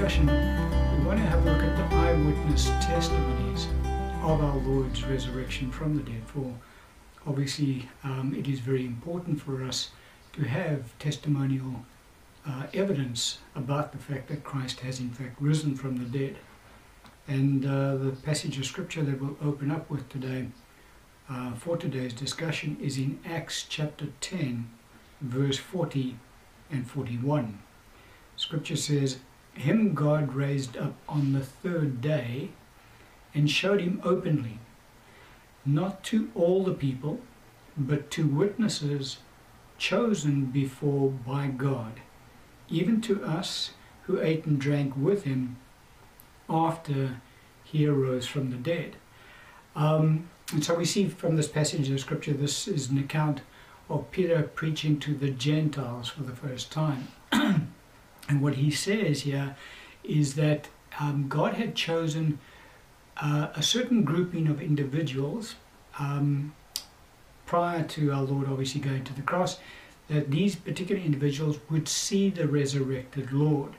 discussion, we want to have a look at the eyewitness testimonies of our Lord's resurrection from the dead. For obviously, um, it is very important for us to have testimonial uh, evidence about the fact that Christ has in fact risen from the dead. And uh, the passage of scripture that we'll open up with today uh, for today's discussion is in Acts chapter 10, verse 40 and 41. Scripture says, Him God raised up on the third day and showed him openly, not to all the people, but to witnesses chosen before by God, even to us who ate and drank with him after he arose from the dead. Um, and so we see from this passage of scripture, this is an account of Peter preaching to the Gentiles for the first time. and what he says here is that um, God had chosen uh, a certain grouping of individuals um, prior to our Lord obviously going to the cross, that these particular individuals would see the resurrected Lord.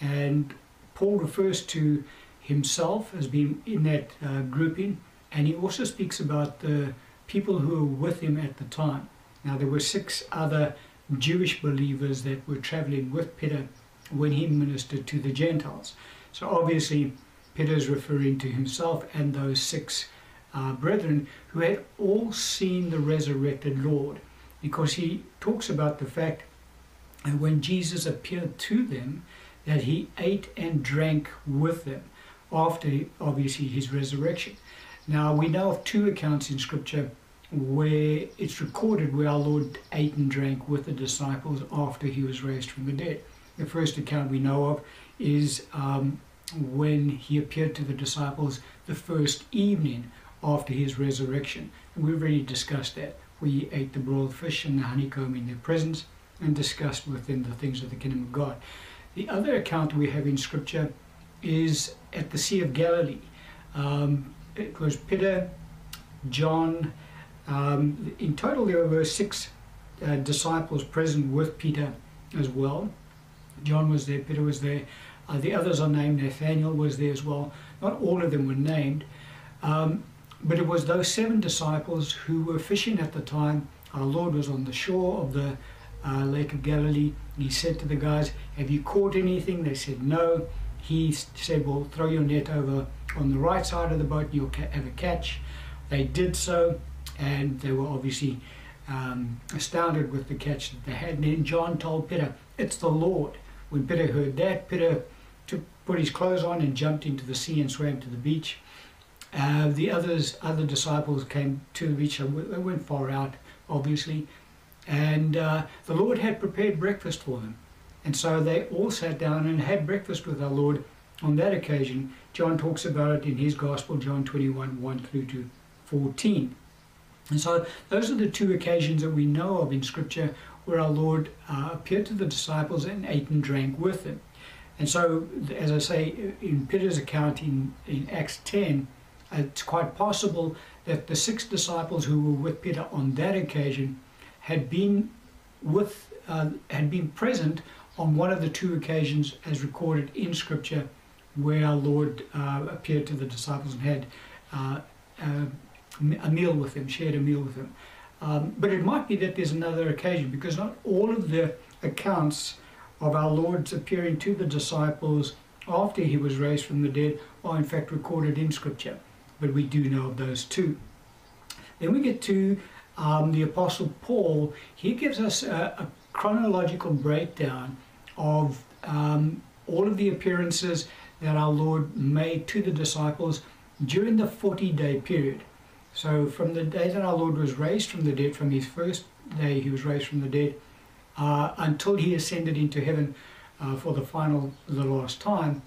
And Paul refers to himself as being in that uh, grouping, and he also speaks about the people who were with him at the time. Now, there were six other Jewish believers that were traveling with Peter when he ministered to the Gentiles. So, obviously, Peter is referring to himself and those six uh, brethren who had all seen the resurrected Lord, because he talks about the fact that when Jesus appeared to them, that he ate and drank with them after, obviously, his resurrection. Now, we know of two accounts in Scripture where it's recorded where our Lord ate and drank with the disciples after he was raised from the dead. The first account we know of is um, when he appeared to the disciples the first evening after his resurrection. And we've already discussed that. We ate the broiled fish and the honeycomb in their presence and discussed with them the things of the kingdom of God. The other account we have in Scripture is at the Sea of Galilee. Um, it was Peter, John, um, in total, there were six uh, disciples present with Peter as well. John was there, Peter was there. Uh, the others are named. Nathaniel was there as well. Not all of them were named, um, but it was those seven disciples who were fishing at the time. Our Lord was on the shore of the uh, Lake of Galilee. and He said to the guys, Have you caught anything? They said, No. He said, Well, throw your net over on the right side of the boat and you'll have a catch. They did so and they were obviously um, astounded with the catch that they had. And then John told Peter, It's the Lord. When Peter heard that, Peter took, put his clothes on and jumped into the sea and swam to the beach. Uh, the others, other disciples came to the beach. They went far out, obviously. And uh, the Lord had prepared breakfast for them. And so they all sat down and had breakfast with our Lord on that occasion. John talks about it in his Gospel, John 21 1 through to 14. And so those are the two occasions that we know of in Scripture where our Lord uh, appeared to the disciples and ate and drank with them. And so, as I say, in Peter's account in, in Acts 10, it's quite possible that the six disciples who were with Peter on that occasion had been with uh, had been present on one of the two occasions as recorded in Scripture where our Lord uh, appeared to the disciples and had uh, uh a meal with him, shared a meal with him. Um, but it might be that there's another occasion because not all of the accounts of our Lord's appearing to the disciples after he was raised from the dead are in fact recorded in Scripture. But we do know of those two. Then we get to um, the Apostle Paul. He gives us a, a chronological breakdown of um, all of the appearances that our Lord made to the disciples during the 40 day period. So from the day that our Lord was raised from the dead, from his first day he was raised from the dead, uh, until he ascended into heaven uh, for the final, the last time,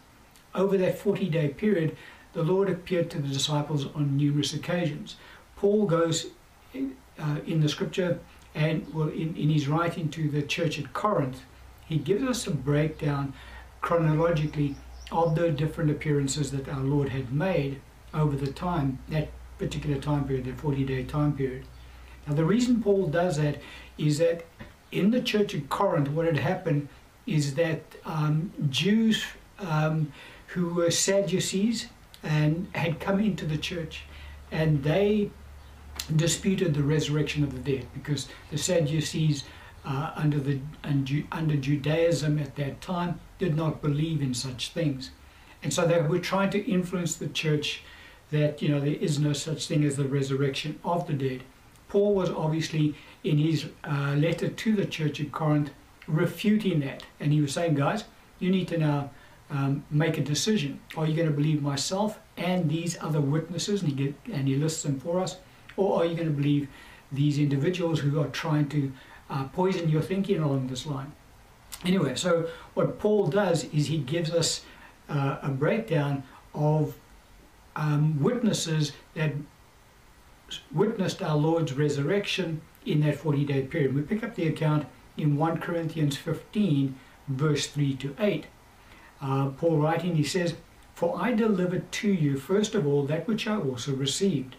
over that 40 day period, the Lord appeared to the disciples on numerous occasions. Paul goes in, uh, in the scripture and well, in, in his writing to the church at Corinth, he gives us a breakdown chronologically of the different appearances that our Lord had made over the time that particular time period, the 40 day time period. Now, the reason Paul does that is that in the church of Corinth, what had happened is that um, Jews um, who were Sadducees and had come into the church, and they disputed the resurrection of the dead because the Sadducees, uh, under the under Judaism at that time, did not believe in such things, and so they were trying to influence the church that you know there is no such thing as the resurrection of the dead. Paul was obviously in his uh, letter to the church at Corinth refuting that, and he was saying, guys, you need to now um, make a decision. Are you going to believe myself and these other witnesses, and he, get, and he lists them for us, or are you going to believe these individuals who are trying to uh, poison your thinking along this line? Anyway, so what Paul does is he gives us uh, a breakdown of um, witnesses that witnessed our Lord's resurrection in that 40 day period. We pick up the account in 1 Corinthians 15, verse 3 to 8. Uh, Paul writing, he says, For I delivered to you first of all that which I also received,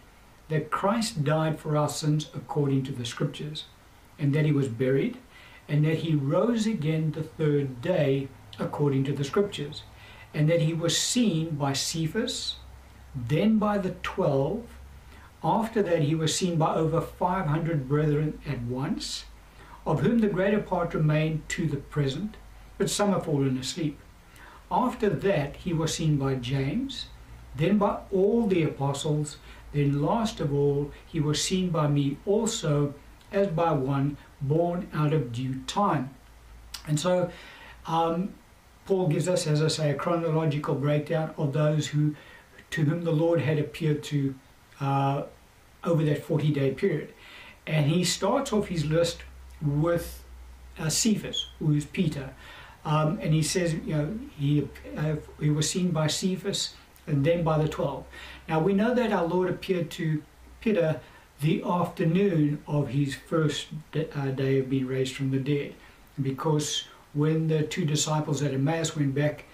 that Christ died for our sins according to the Scriptures, and that he was buried, and that he rose again the third day according to the Scriptures, and that he was seen by Cephas, then by the twelve. After that, he was seen by over 500 brethren at once, of whom the greater part remain to the present, but some have fallen asleep. After that, he was seen by James, then by all the apostles, then last of all, he was seen by me also, as by one born out of due time. And so, um, Paul gives us, as I say, a chronological breakdown of those who, to whom the Lord had appeared to uh, over that 40 day period. And he starts off his list with uh, Cephas, who is Peter. Um, and he says, you know, he, uh, he was seen by Cephas and then by the 12. Now we know that our Lord appeared to Peter the afternoon of his first uh, day of being raised from the dead. Because when the two disciples at Emmaus went back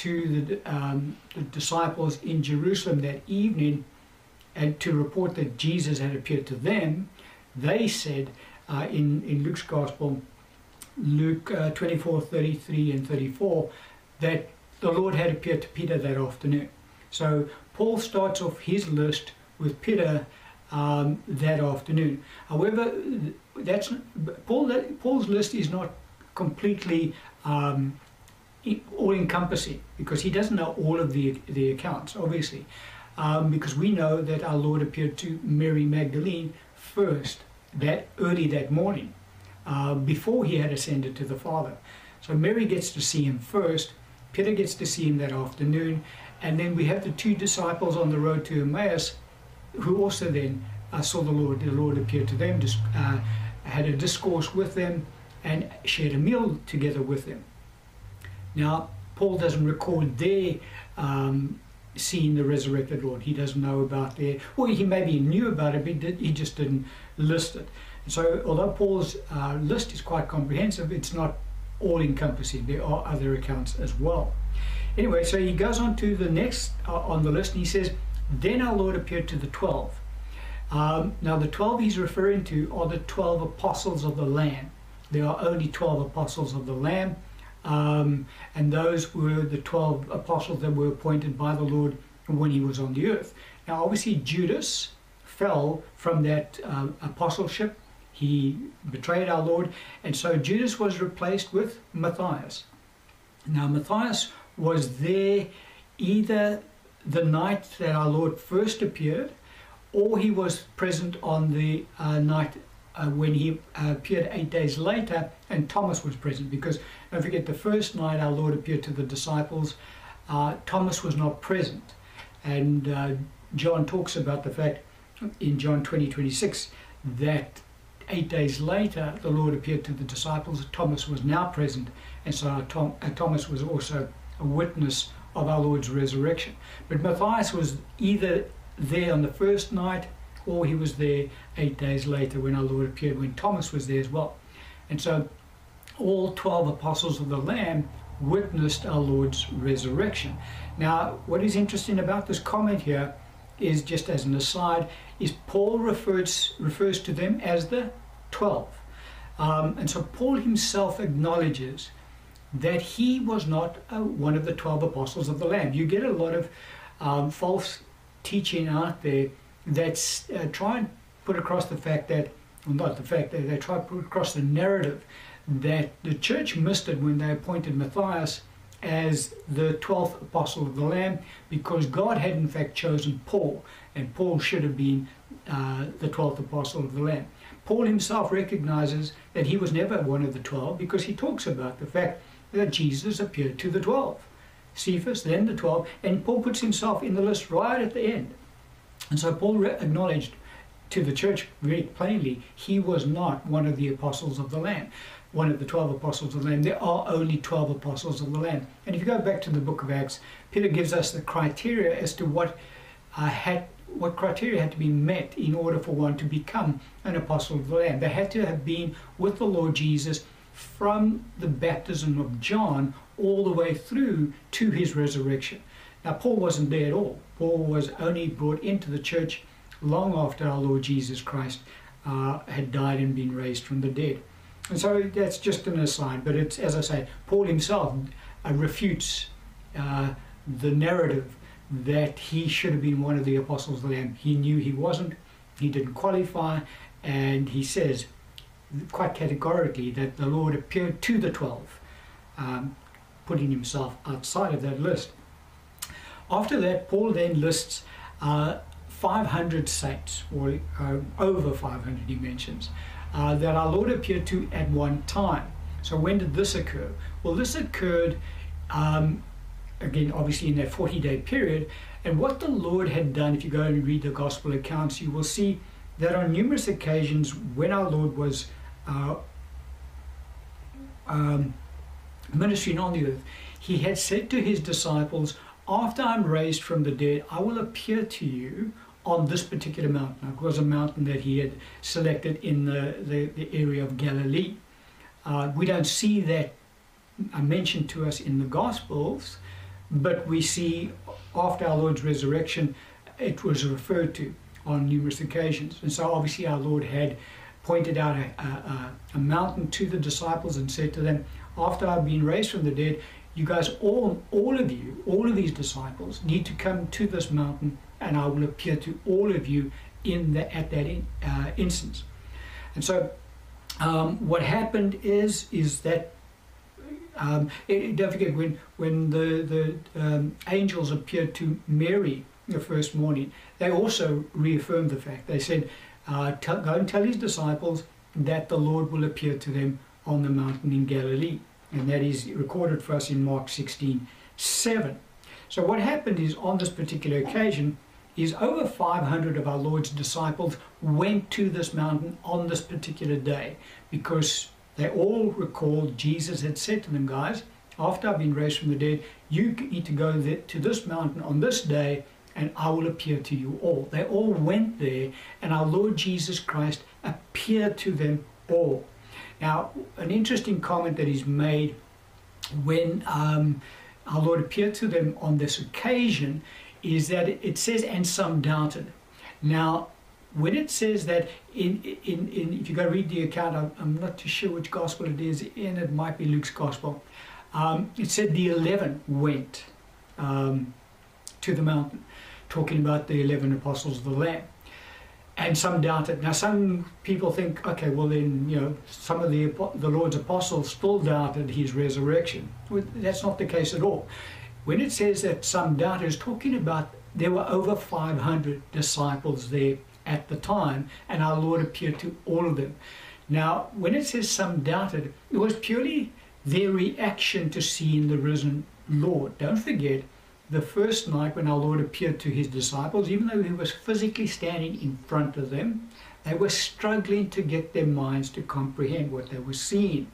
to the, um, the disciples in Jerusalem that evening and to report that Jesus had appeared to them, they said uh, in, in Luke's Gospel, Luke uh, 24, 33 and 34, that the Lord had appeared to Peter that afternoon. So Paul starts off his list with Peter um, that afternoon. However, that's Paul. Paul's list is not completely um, all-encompassing because he doesn't know all of the the accounts, obviously, um, because we know that our Lord appeared to Mary Magdalene first that early that morning uh, before he had ascended to the Father. So Mary gets to see him first. Peter gets to see him that afternoon, and then we have the two disciples on the road to Emmaus who also then uh, saw the Lord. The Lord appeared to them, just, uh, had a discourse with them, and shared a meal together with them. Now, Paul doesn't record their um, seeing the resurrected Lord. He doesn't know about their, well, he maybe knew about it, but he just didn't list it. So, although Paul's uh, list is quite comprehensive, it's not all encompassing. There are other accounts as well. Anyway, so he goes on to the next uh, on the list and he says, Then our Lord appeared to the twelve. Um, now, the twelve he's referring to are the twelve apostles of the Lamb. There are only twelve apostles of the Lamb, um, and those were the twelve apostles that were appointed by the Lord when he was on the earth. Now, obviously, Judas fell from that uh, apostleship. He betrayed our Lord, and so Judas was replaced with Matthias. Now, Matthias was there either the night that our Lord first appeared, or he was present on the uh, night uh, when he uh, appeared eight days later, and Thomas was present. Because don't forget, the first night our Lord appeared to the disciples, uh, Thomas was not present. And uh, John talks about the fact in John 20 26 that eight days later the Lord appeared to the disciples. Thomas was now present, and so Tom, uh, Thomas was also a witness of our Lord's resurrection. But Matthias was either there on the first night or he was there eight days later when our Lord appeared, when Thomas was there as well. And so all 12 apostles of the Lamb witnessed our Lord's resurrection. Now, what is interesting about this comment here is just as an aside, is Paul refers, refers to them as the 12. Um, and so Paul himself acknowledges that he was not uh, one of the 12 apostles of the Lamb. You get a lot of um, false teaching out there that's uh, try and put across the fact that, well, not the fact that they try to put across the narrative that the church missed it when they appointed Matthias as the 12th apostle of the Lamb because God had in fact chosen Paul, and Paul should have been uh, the 12th apostle of the Lamb. Paul himself recognizes that he was never one of the 12 because he talks about the fact that Jesus appeared to the 12. Cephas, then the 12, and Paul puts himself in the list right at the end. And so Paul acknowledged to the church very plainly he was not one of the apostles of the Lamb, one of the 12 apostles of the Lamb. There are only 12 apostles of the Lamb. And if you go back to the book of Acts, Peter gives us the criteria as to what uh, had what criteria had to be met in order for one to become an apostle of the Lamb. They had to have been with the Lord Jesus from the baptism of John all the way through to his resurrection. Now, Paul wasn't there at all. Paul was only brought into the church long after our Lord Jesus Christ uh, had died and been raised from the dead. And so that's just an aside, but it's, as I say, Paul himself uh, refutes uh, the narrative that he should have been one of the apostles of the Lamb. He knew he wasn't, he didn't qualify, and he says quite categorically that the Lord appeared to the twelve, um, putting himself outside of that list. After that, Paul then lists uh, 500 saints, or uh, over 500 he mentions, uh, that our Lord appeared to at one time. So when did this occur? Well, this occurred, um, again, obviously in that 40 day period. And what the Lord had done, if you go and read the gospel accounts, you will see that on numerous occasions when our Lord was uh, um, ministering on the earth, he had said to his disciples, After I'm raised from the dead, I will appear to you on this particular mountain. It was a mountain that he had selected in the, the, the area of Galilee. Uh, we don't see that mentioned to us in the Gospels, but we see after our Lord's resurrection, it was referred to on numerous occasions. And so obviously our Lord had pointed out a, a, a, mountain to the disciples and said to them, After I've been raised from the dead, you guys, all, all of you, all of these disciples, need to come to this mountain, and I will appear to all of you in the, at that in, uh, instance. And so, um, what happened is is that um, it, don't forget when when the the um, angels appeared to Mary the first morning, they also reaffirmed the fact. They said, uh, go and tell his disciples that the Lord will appear to them on the mountain in Galilee. And that is recorded for us in Mark 16 7. So, what happened is on this particular occasion, is over 500 of our Lord's disciples went to this mountain on this particular day because they all recalled Jesus had said to them, guys, after I've been raised from the dead, you need to go to this mountain on this day and I will appear to you all. They all went there, and our Lord Jesus Christ appeared to them all. Now, an interesting comment that is made when um, our Lord appeared to them on this occasion is that it says, and some doubted. Now, when it says that, in, in, in if you go read the account, I'm, I'm not too sure which gospel it is in, it might be Luke's gospel. Um, it said the 11 went um, to the mountain talking about the 11 apostles of the Lamb. And some doubted. Now, some people think, okay, well, then, you know, some of the, the Lord's apostles still doubted his resurrection. Well, that's not the case at all. When it says that some doubted, it's talking about there were over 500 disciples there at the time, and our Lord appeared to all of them. Now, when it says some doubted, it was purely their reaction to seeing the risen Lord. Don't forget, the first night when our Lord appeared to his disciples, even though he was physically standing in front of them, they were struggling to get their minds to comprehend what they were seeing.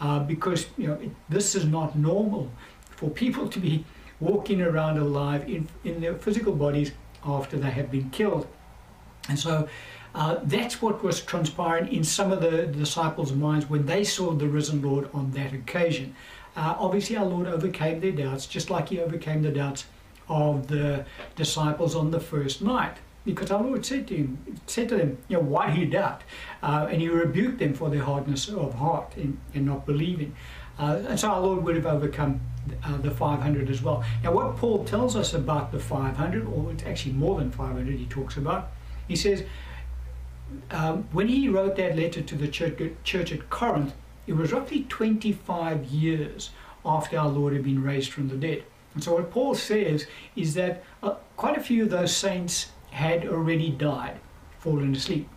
Uh, because you know it, this is not normal for people to be walking around alive in, in their physical bodies after they have been killed. And so uh, that's what was transpiring in some of the disciples' minds when they saw the risen Lord on that occasion. Uh, obviously, our Lord overcame their doubts, just like He overcame the doubts of the disciples on the first night. Because our Lord said to him, said to them, you know, why do you doubt? Uh, and He rebuked them for their hardness of heart and, not believing. Uh, and so our Lord would have overcome uh, the 500 as well. Now, what Paul tells us about the 500, or it's actually more than 500, he talks about, he says, um, when he wrote that letter to the church, church at Corinth, it was roughly 25 years after our Lord had been raised from the dead. And so, what Paul says is that uh, quite a few of those saints had already died, fallen asleep.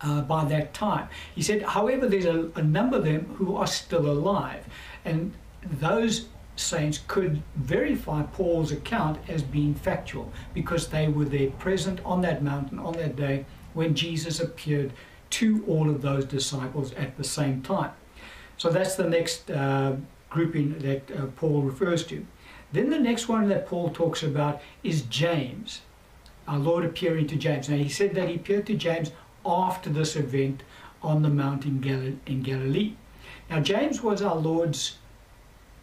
Uh, by that time. He said, however, there's a, a, number of them who are still alive, and those saints could verify Paul's account as being factual because they were there present on that mountain on that day when Jesus appeared to all of those disciples at the same time. So that's the next uh, grouping that uh, Paul refers to. Then the next one that Paul talks about is James, our Lord appearing to James. Now he said that he appeared to James after this event on the mount in, Gal- in Galilee. Now James was our Lord's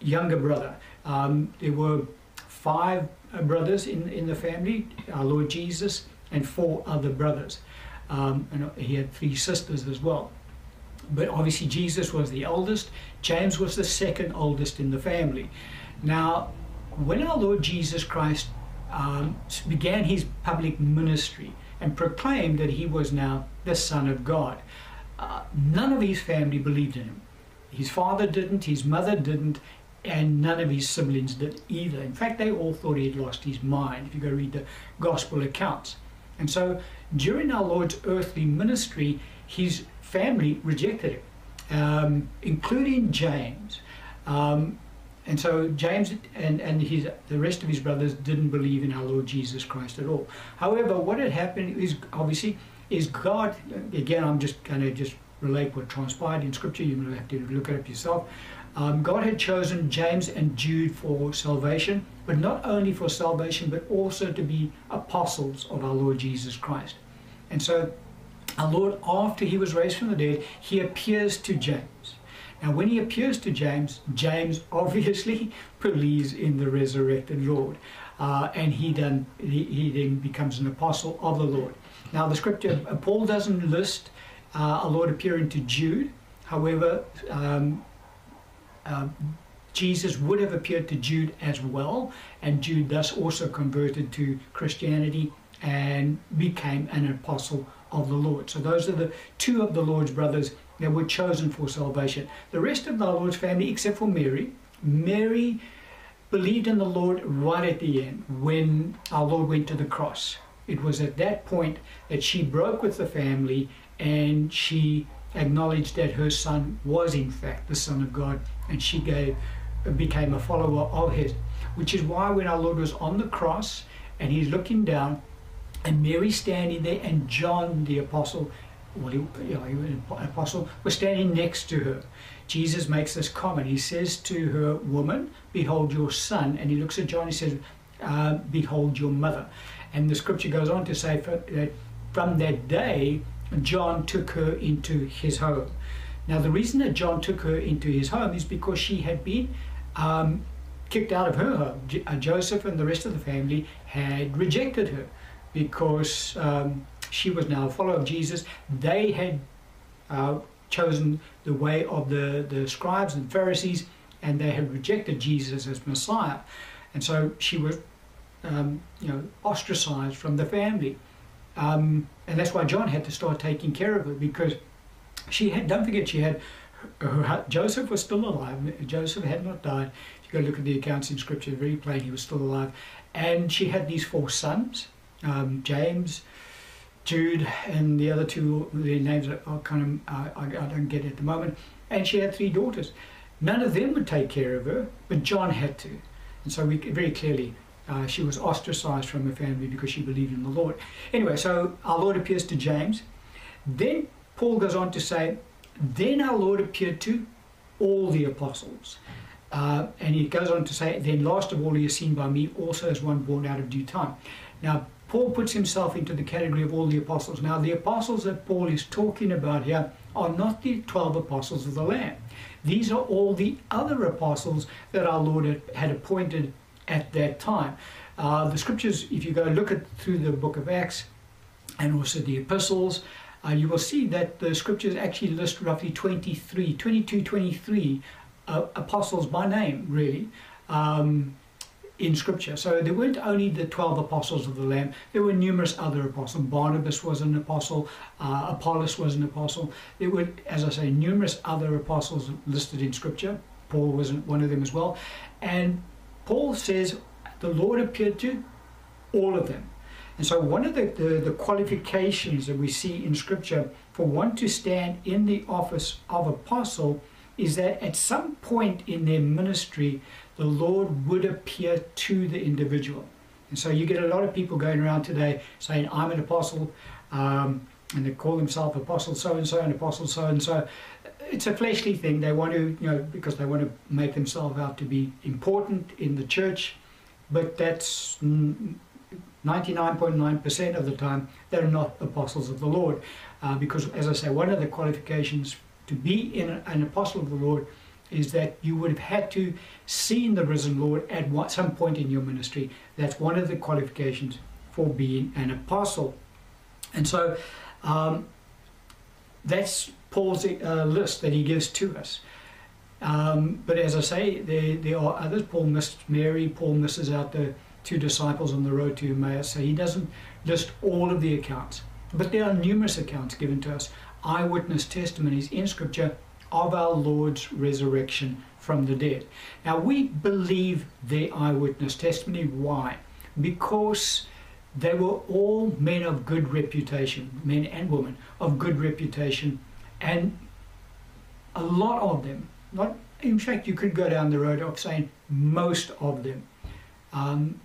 younger brother. Um, there were five uh, brothers in, in the family, our Lord Jesus, and four other brothers. Um, and he had three sisters as well. But obviously, Jesus was the oldest. James was the second oldest in the family. Now, when our Lord Jesus Christ um, began his public ministry and proclaimed that he was now the Son of God, uh, none of his family believed in him. His father didn't, his mother didn't, and none of his siblings did either. In fact, they all thought he had lost his mind, if you go read the gospel accounts. And so, during our Lord's earthly ministry, his family rejected him, um, including James. Um, and so James and, and his, the rest of his brothers didn't believe in our Lord Jesus Christ at all. However, what had happened is obviously is God, again, I'm just going to just relate what transpired in Scripture. You will have to look it up yourself. Um, God had chosen James and Jude for salvation, but not only for salvation, but also to be apostles of our Lord Jesus Christ. And so, our Lord, after he was raised from the dead, he appears to James. Now, when he appears to James, James obviously believes in the resurrected Lord, uh, and he then he, he, then becomes an apostle of the Lord. Now, the scripture uh, Paul doesn't list uh, Lord appearing to Jude. However, um, uh, Jesus would have appeared to Jude as well, and Jude thus also converted to Christianity and became an apostle of the Lord. So those are the two of the Lord's brothers that were chosen for salvation. The rest of the Lord's family, except for Mary, Mary believed in the Lord right at the end when our Lord went to the cross. It was at that point that she broke with the family and she acknowledged that her son was in fact the Son of God, and she gave became a follower of his. Which is why when our Lord was on the cross and he's looking down, and Mary standing there, and John the apostle, well, he, you know, he was an apostle, was standing next to her. Jesus makes this comment. He says to her, "Woman, behold your son," and he looks at John. He says, uh, "Behold your mother." And the scripture goes on to say that from that day John took her into his home. Now, the reason that John took her into his home is because she had been um, kicked out of her home. Uh, Joseph and the rest of the family had rejected her because um, she was now a follower of Jesus. They had uh, chosen the way of the, the scribes and Pharisees, and they had rejected Jesus as Messiah. And so she was, um, you know, ostracized from the family. Um, and that's why John had to start taking care of her because she had, don't forget, she had, her, her, Joseph was still alive. Joseph had not died. If you go look at the accounts in scripture, very plain, he was still alive. And she had these four sons, um, James, Jude, and the other two, their names are, are kind of, uh, I, I don't get at the moment. And she had three daughters. None of them would take care of her, but John had to. And so we very clearly uh, she was ostracized from her family because she believed in the Lord. Anyway, so our Lord appears to James. Then Paul goes on to say, Then our Lord appeared to all the apostles. Uh, and he goes on to say, Then last of all, he is seen by me also as one born out of due time. Now, Paul puts himself into the category of all the apostles. Now, the apostles that Paul is talking about here are not the 12 apostles of the Lamb. These are all the other apostles that our Lord had appointed at that time. Uh, the scriptures, if you go look at through the book of Acts and also the epistles, uh, you will see that the scriptures actually list roughly 23, 22, 23 uh, apostles by name, really. Um, in Scripture. So there weren't only the 12 apostles of the Lamb, there were numerous other apostles. Barnabas was an apostle, uh, Apollos was an apostle. There were, as I say, numerous other apostles listed in Scripture. Paul was one of them as well. And Paul says the Lord appeared to all of them. And so, one of the, the, the, qualifications that we see in Scripture for one to stand in the office of apostle is that at some point in their ministry, the Lord would appear to the individual. And so you get a lot of people going around today saying, I'm an apostle, um, and they call themselves apostle so and so and apostle so and so. It's a fleshly thing. They want to, you know, because they want to make themselves out to be important in the church, but that's 99.9% of the time they're not apostles of the Lord. Uh, because, as I say, one of the qualifications to be in an apostle of the Lord is that you would have had to seen the risen Lord at some point in your ministry. That's one of the qualifications for being an apostle. And so um, that's Paul's uh, list that he gives to us. Um, but as I say, there, there are others. Paul missed Mary, Paul misses out the two disciples on the road to Emmaus. So he doesn't list all of the accounts. But there are numerous accounts given to us, eyewitness testimonies in Scripture of our Lord's resurrection from the dead. Now, we believe their eyewitness testimony. Why? Because they were all men of good reputation, men and women of good reputation, and a lot of them, not in fact, you could go down the road of saying most of them, um,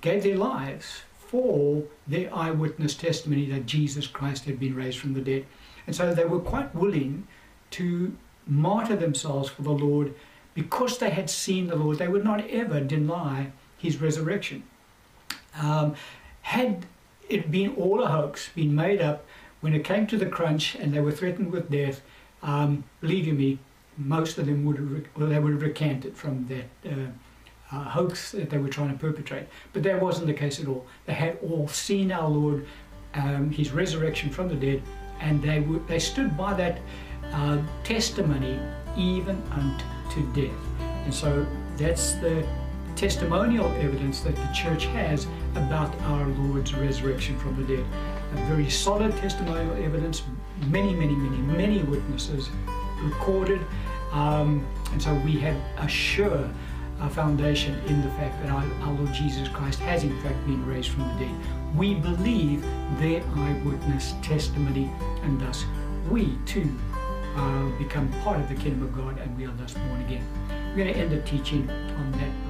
gave their lives for their eyewitness testimony that Jesus Christ had been raised from the dead. And so they were quite willing to martyr themselves for the Lord because they had seen the Lord. They would not ever deny his resurrection. Um, had it been all a hoax, been made up, when it came to the crunch and they were threatened with death, um, believe you me, most of them would have, well, they would have recanted from that uh, uh, hoax that they were trying to perpetrate. But that wasn't the case at all. They had all seen our Lord, um, his resurrection from the dead, and they, would, they stood by that uh, testimony even unto death. And so that's the testimonial evidence that the church has about our Lord's resurrection from the dead. A very solid testimonial evidence, many, many, many, many witnesses recorded. Um, and so we have a sure uh, foundation in the fact that our, our Lord Jesus Christ has in fact been raised from the dead. We believe their eyewitness testimony, and thus we too uh, become part of the kingdom of God and we are thus born again. We're going to end the teaching on that